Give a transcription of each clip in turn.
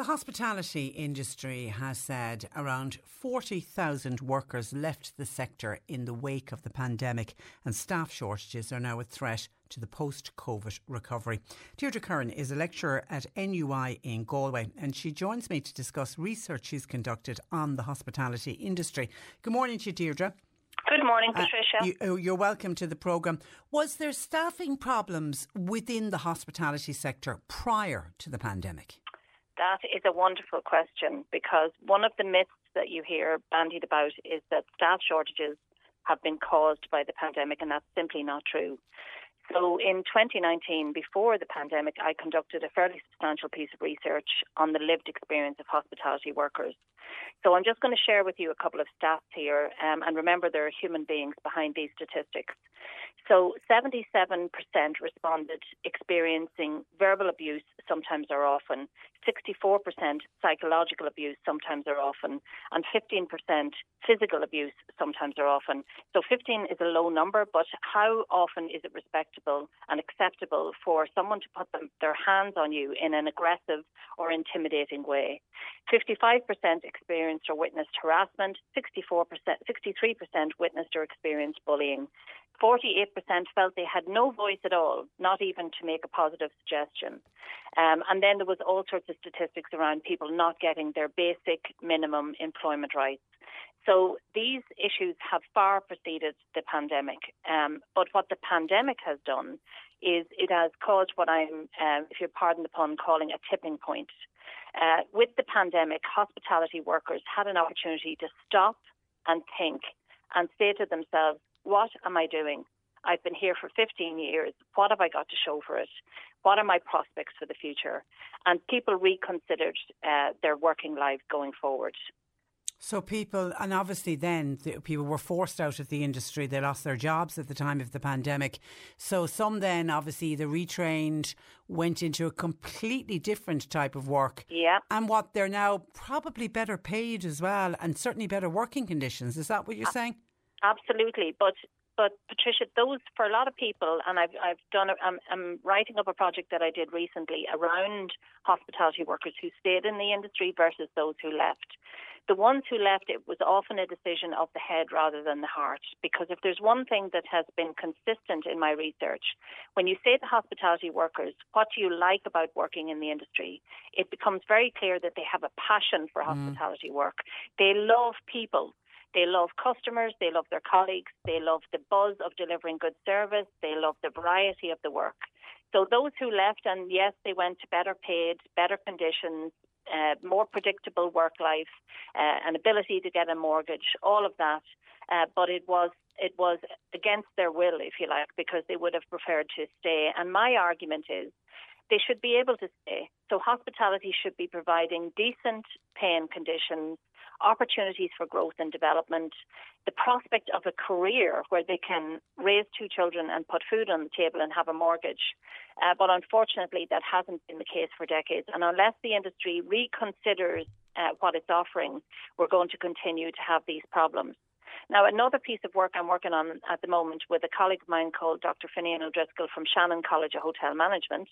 The hospitality industry has said around 40,000 workers left the sector in the wake of the pandemic, and staff shortages are now a threat to the post COVID recovery. Deirdre Curran is a lecturer at NUI in Galway, and she joins me to discuss research she's conducted on the hospitality industry. Good morning to you, Deirdre. Good morning, Patricia. Uh, you, oh, you're welcome to the programme. Was there staffing problems within the hospitality sector prior to the pandemic? That is a wonderful question because one of the myths that you hear bandied about is that staff shortages have been caused by the pandemic, and that's simply not true. So in 2019, before the pandemic, I conducted a fairly substantial piece of research on the lived experience of hospitality workers. So I'm just going to share with you a couple of stats here, um, and remember there are human beings behind these statistics. So 77% responded experiencing verbal abuse sometimes or often, 64% psychological abuse sometimes or often, and 15% physical abuse sometimes or often. So 15 is a low number, but how often is it respectable and acceptable for someone to put them, their hands on you in an aggressive or intimidating way? 55% experienced or witnessed harassment, 64%, 63% witnessed or experienced bullying. 48% felt they had no voice at all, not even to make a positive suggestion. Um, and then there was all sorts of statistics around people not getting their basic minimum employment rights. So these issues have far preceded the pandemic. Um, but what the pandemic has done is it has caused what I'm, uh, if you pardon the pun, calling a tipping point. Uh, with the pandemic, hospitality workers had an opportunity to stop and think and say to themselves, what am I doing? I've been here for 15 years. What have I got to show for it? What are my prospects for the future? And people reconsidered uh, their working lives going forward. So people, and obviously then the, people were forced out of the industry. They lost their jobs at the time of the pandemic. So some then obviously either retrained, went into a completely different type of work. Yeah. And what they're now probably better paid as well, and certainly better working conditions. Is that what you're saying? Absolutely, but but Patricia, those for a lot of people, and I've I've done. I'm, I'm writing up a project that I did recently around hospitality workers who stayed in the industry versus those who left. The ones who left, it was often a decision of the head rather than the heart. Because if there's one thing that has been consistent in my research, when you say to hospitality workers, what do you like about working in the industry? It becomes very clear that they have a passion for mm. hospitality work. They love people. They love customers, they love their colleagues, they love the buzz of delivering good service, they love the variety of the work. So those who left, and yes, they went to better paid, better conditions, uh, more predictable work life, uh, an ability to get a mortgage, all of that. Uh, but it was it was against their will, if you like, because they would have preferred to stay. And my argument is they should be able to stay. So hospitality should be providing decent paying conditions, opportunities for growth and development, the prospect of a career where they can raise two children and put food on the table and have a mortgage. Uh, but unfortunately, that hasn't been the case for decades. And unless the industry reconsiders uh, what it's offering, we're going to continue to have these problems. Now, another piece of work I'm working on at the moment with a colleague of mine called Dr. Finian O'Driscoll from Shannon College of Hotel Management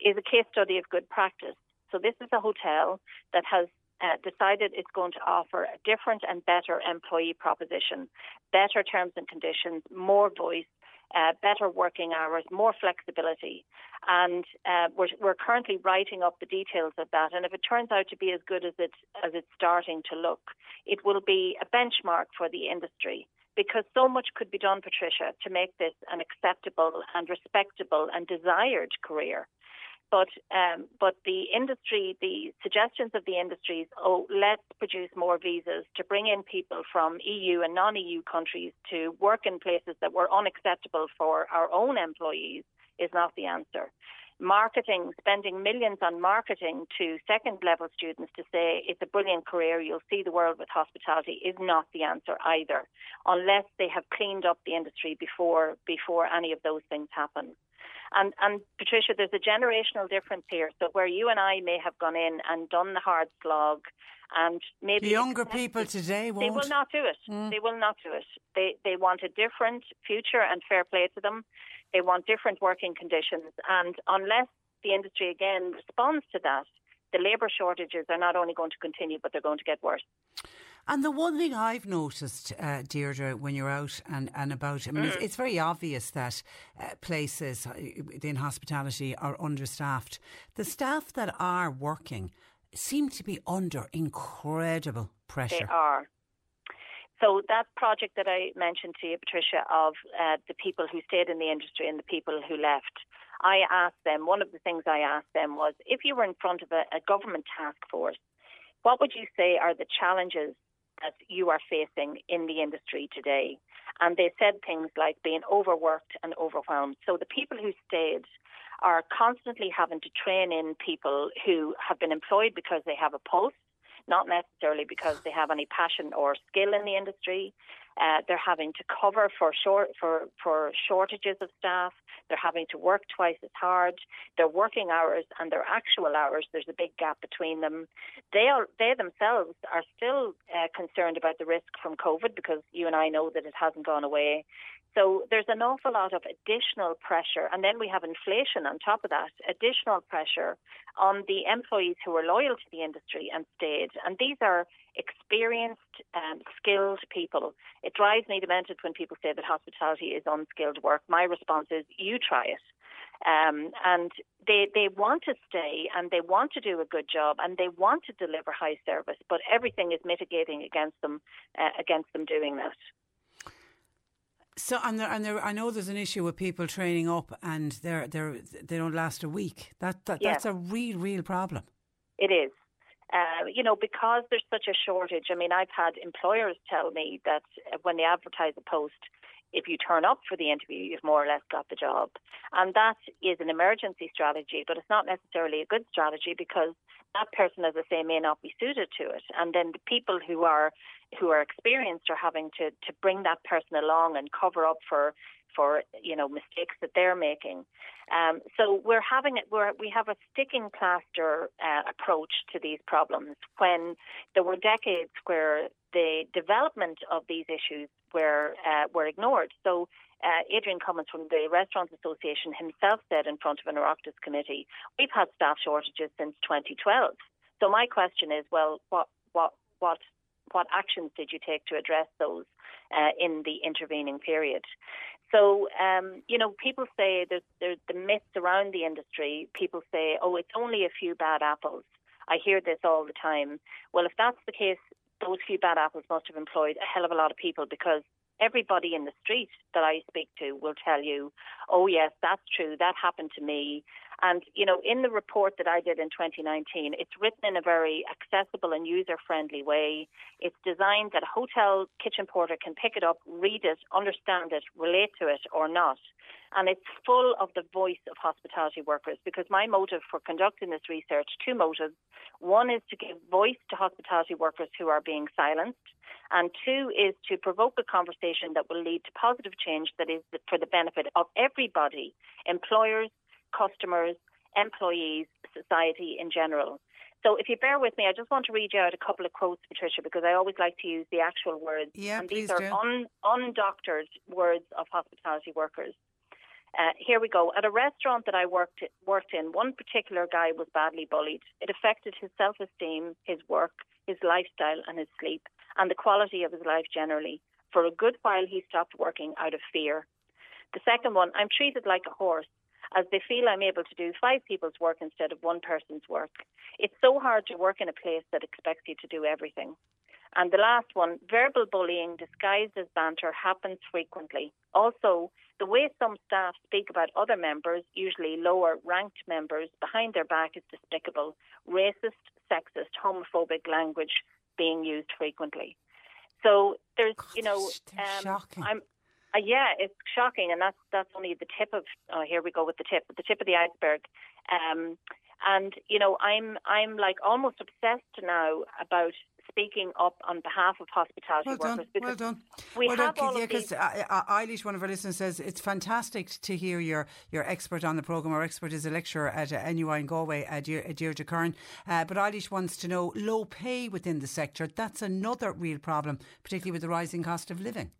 is a case study of good practice. So this is a hotel that has uh, decided it's going to offer a different and better employee proposition, better terms and conditions, more voice, uh, better working hours, more flexibility. And uh, we're, we're currently writing up the details of that. And if it turns out to be as good as it as it's starting to look, it will be a benchmark for the industry because so much could be done, Patricia, to make this an acceptable and respectable and desired career. But um, but the industry, the suggestions of the industries, oh, let's produce more visas to bring in people from EU and non-EU countries to work in places that were unacceptable for our own employees, is not the answer. Marketing, spending millions on marketing to second-level students to say it's a brilliant career, you'll see the world with hospitality, is not the answer either, unless they have cleaned up the industry before before any of those things happen. And, and Patricia, there's a generational difference here. So where you and I may have gone in and done the hard slog, and maybe the younger people today won't. They will not do it. Mm. They will not do it. They they want a different future, and fair play to them. They want different working conditions, and unless the industry again responds to that, the labour shortages are not only going to continue, but they're going to get worse. And the one thing I've noticed, uh, Deirdre, when you're out and, and about, I mean, mm. it's, it's, very obvious that uh, places uh, in hospitality are understaffed. The staff that are working seem to be under incredible pressure. They are. So that project that I mentioned to you, Patricia, of uh, the people who stayed in the industry and the people who left, I asked them, one of the things I asked them was, if you were in front of a, a government task force, what would you say are the challenges that you are facing in the industry today. And they said things like being overworked and overwhelmed. So the people who stayed are constantly having to train in people who have been employed because they have a post not necessarily because they have any passion or skill in the industry. Uh, they're having to cover for short for for shortages of staff. They're having to work twice as hard. Their working hours and their actual hours, there's a big gap between them. They are they themselves are still uh, concerned about the risk from COVID because you and I know that it hasn't gone away. So there's an awful lot of additional pressure. And then we have inflation on top of that, additional pressure on the employees who are loyal to the industry and stayed. And these are experienced, um, skilled people. It drives me demented when people say that hospitality is unskilled work. My response is, you try it. Um, and they they want to stay and they want to do a good job and they want to deliver high service, but everything is mitigating against them uh, against them doing that. So, and there, and there, I know there's an issue with people training up and they're they're they don't last a week. That, that that's a real real problem. It is. Uh, you know, because there's such a shortage. I mean, I've had employers tell me that when they advertise a post, if you turn up for the interview, you've more or less got the job. And that is an emergency strategy, but it's not necessarily a good strategy because that person, as I say, may not be suited to it. And then the people who are who are experienced are having to, to bring that person along and cover up for for you know mistakes that they're making. Um, so we're having it. We're, we have a sticking plaster uh, approach to these problems. When there were decades where the development of these issues were uh, were ignored. So uh, Adrian Cummins from the Restaurants Association himself said in front of an Oireachtas committee, "We've had staff shortages since 2012." So my question is, well, what what what what actions did you take to address those uh, in the intervening period? So, um, you know, people say there's, there's the myths around the industry. People say, oh, it's only a few bad apples. I hear this all the time. Well, if that's the case, those few bad apples must have employed a hell of a lot of people because everybody in the street that I speak to will tell you, oh, yes, that's true. That happened to me. And, you know, in the report that I did in 2019, it's written in a very accessible and user friendly way. It's designed that a hotel kitchen porter can pick it up, read it, understand it, relate to it or not. And it's full of the voice of hospitality workers because my motive for conducting this research, two motives. One is to give voice to hospitality workers who are being silenced. And two is to provoke a conversation that will lead to positive change that is for the benefit of everybody, employers, customers, employees, society in general. So if you bear with me, I just want to read you out a couple of quotes, Patricia, because I always like to use the actual words. Yeah, and these are. Un, undoctored words of hospitality workers. Uh, here we go. At a restaurant that I worked worked in, one particular guy was badly bullied. It affected his self-esteem, his work, his lifestyle, and his sleep, and the quality of his life generally. For a good while, he stopped working out of fear. The second one, I'm treated like a horse as they feel I'm able to do five people's work instead of one person's work. It's so hard to work in a place that expects you to do everything. And the last one, verbal bullying disguised as banter happens frequently. Also, the way some staff speak about other members, usually lower ranked members, behind their back is despicable. Racist, sexist, homophobic language being used frequently. So there's, God, you know, um. I'm, uh, yeah, it's shocking, and that's that's only the tip of. Oh, here we go with the tip, the tip of the iceberg. Um, and you know, I'm I'm like almost obsessed now about speaking up on behalf of hospitality Well workers done, well done. we well have done, all yeah, of these. because Eilish, one of our listeners, says it's fantastic to hear your, your expert on the programme. Our expert is a lecturer at uh, NUI in Galway, uh, uh, Deirdre Curran. Uh, but Eilish wants to know low pay within the sector. That's another real problem, particularly with the rising cost of living.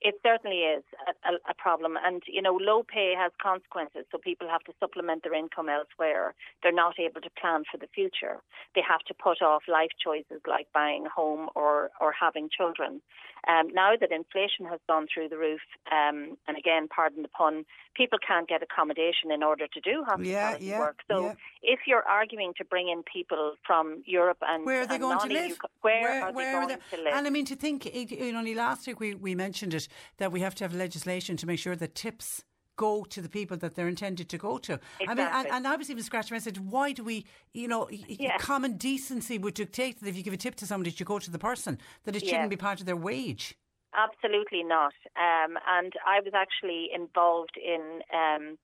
It certainly is a, a, a problem, and you know, low pay has consequences. So people have to supplement their income elsewhere. They're not able to plan for the future. They have to put off life choices like buying a home or or having children. Um, now that inflation has gone through the roof, um, and again, pardon the pun, people can't get accommodation in order to do hospitality yeah, work. So yeah. if you're arguing to bring in people from Europe and Where are they going to live? co- Where, are where they going to live? And I mean, to think, you know, only last week we, we mentioned it that we have to have legislation to make sure that tips go to the people that they're intended to go to. I mean, and, and I was even scratching my head, why do we, you know, Yeah. common decency would dictate that if you give a tip to somebody, it should go to the person, that it Yeah. shouldn't be part of their wage. Absolutely not. Um, and I was actually involved in um,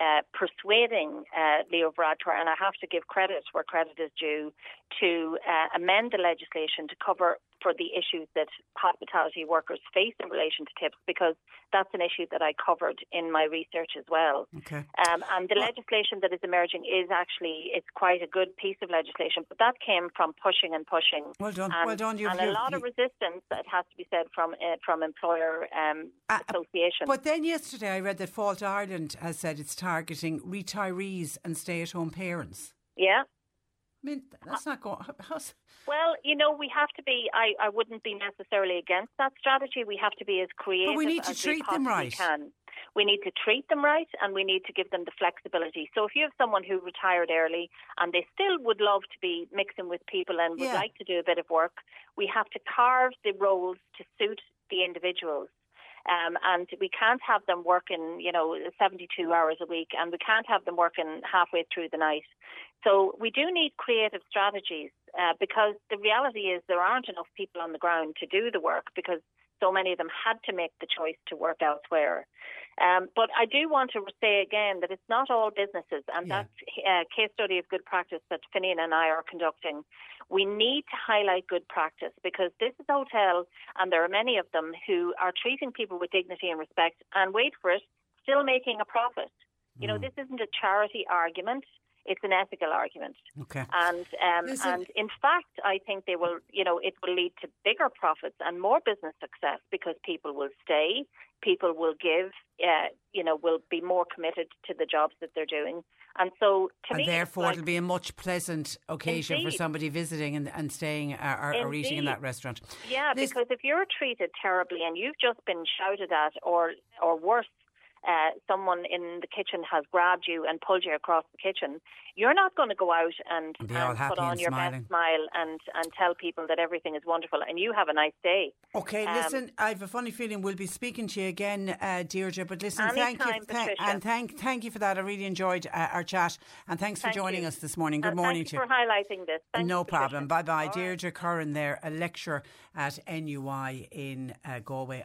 uh, persuading uh, Leo Varadkar, and I have to give credit where credit is due, to uh, amend the legislation to cover for the issues that hospitality workers face in relation to tips, because that's an issue that I covered in my research as well. Okay. Um, and the legislation that is emerging is actually it's quite a good piece of legislation, but that came from pushing and pushing. Well done, and, well done. You've- and a lot of resistance that has to be said from uh, from employer um, Uh, associations. But then yesterday I read that Fáilte Ireland has said it's targeting retirees and stay at home parents. yeah. I mean, that's not going. How's, Well, you know, we have to be. I, I wouldn't be necessarily against that strategy. We have to be as creative But we need to as treat them right. Can. We need to treat them right, and we need to give them the flexibility. So, if you have someone who retired early and they still would love to be mixing with people and would Yeah. like to do a bit of work, we have to carve the roles to suit the individuals. Um, and we can't have them working, you know, 72 hours a week, and we can't have them working halfway through the night. So we do need creative strategies uh, because the reality is there aren't enough people on the ground to do the work because so many of them had to make the choice to work elsewhere. Um, but I do want to say again that it's not all businesses, and Yeah. that's a case study of good practice that Finian and I are conducting. We need to highlight good practice because this is a hotel, and there are many of them who are treating people with dignity and respect, and wait for it, still making a profit. You know, this isn't a charity argument. It's an ethical argument. okay. And um, Listen- and in fact, I think they will. You know, it will lead to bigger profits and more business success because people will stay, people will give. Uh, you know, will be more committed to the jobs that they're doing. And so, to me, and it's therefore like- it'll be a much pleasant occasion for somebody visiting and, and staying uh, or, or eating in that restaurant. Yeah, This- because if you're treated terribly and you've just been shouted at, or or worse, uh, someone in the kitchen has grabbed you and pulled you across the kitchen, you're not going to go out and, And and put on and your smiling. best smile and and tell people that everything is wonderful and you have a nice day. Okay, Um, listen, I have a funny feeling we'll be speaking to you again, uh, Deirdre. But listen, thank you, Anytime, thank- Patricia. and thank thank you for that. I really enjoyed uh, our chat, and thanks for joining you. us this morning. Good And morning to you you. for highlighting this. Thank no you, problem. Bye bye, All right. Deirdre Curran. There, a lecturer at NUI in uh, Galway.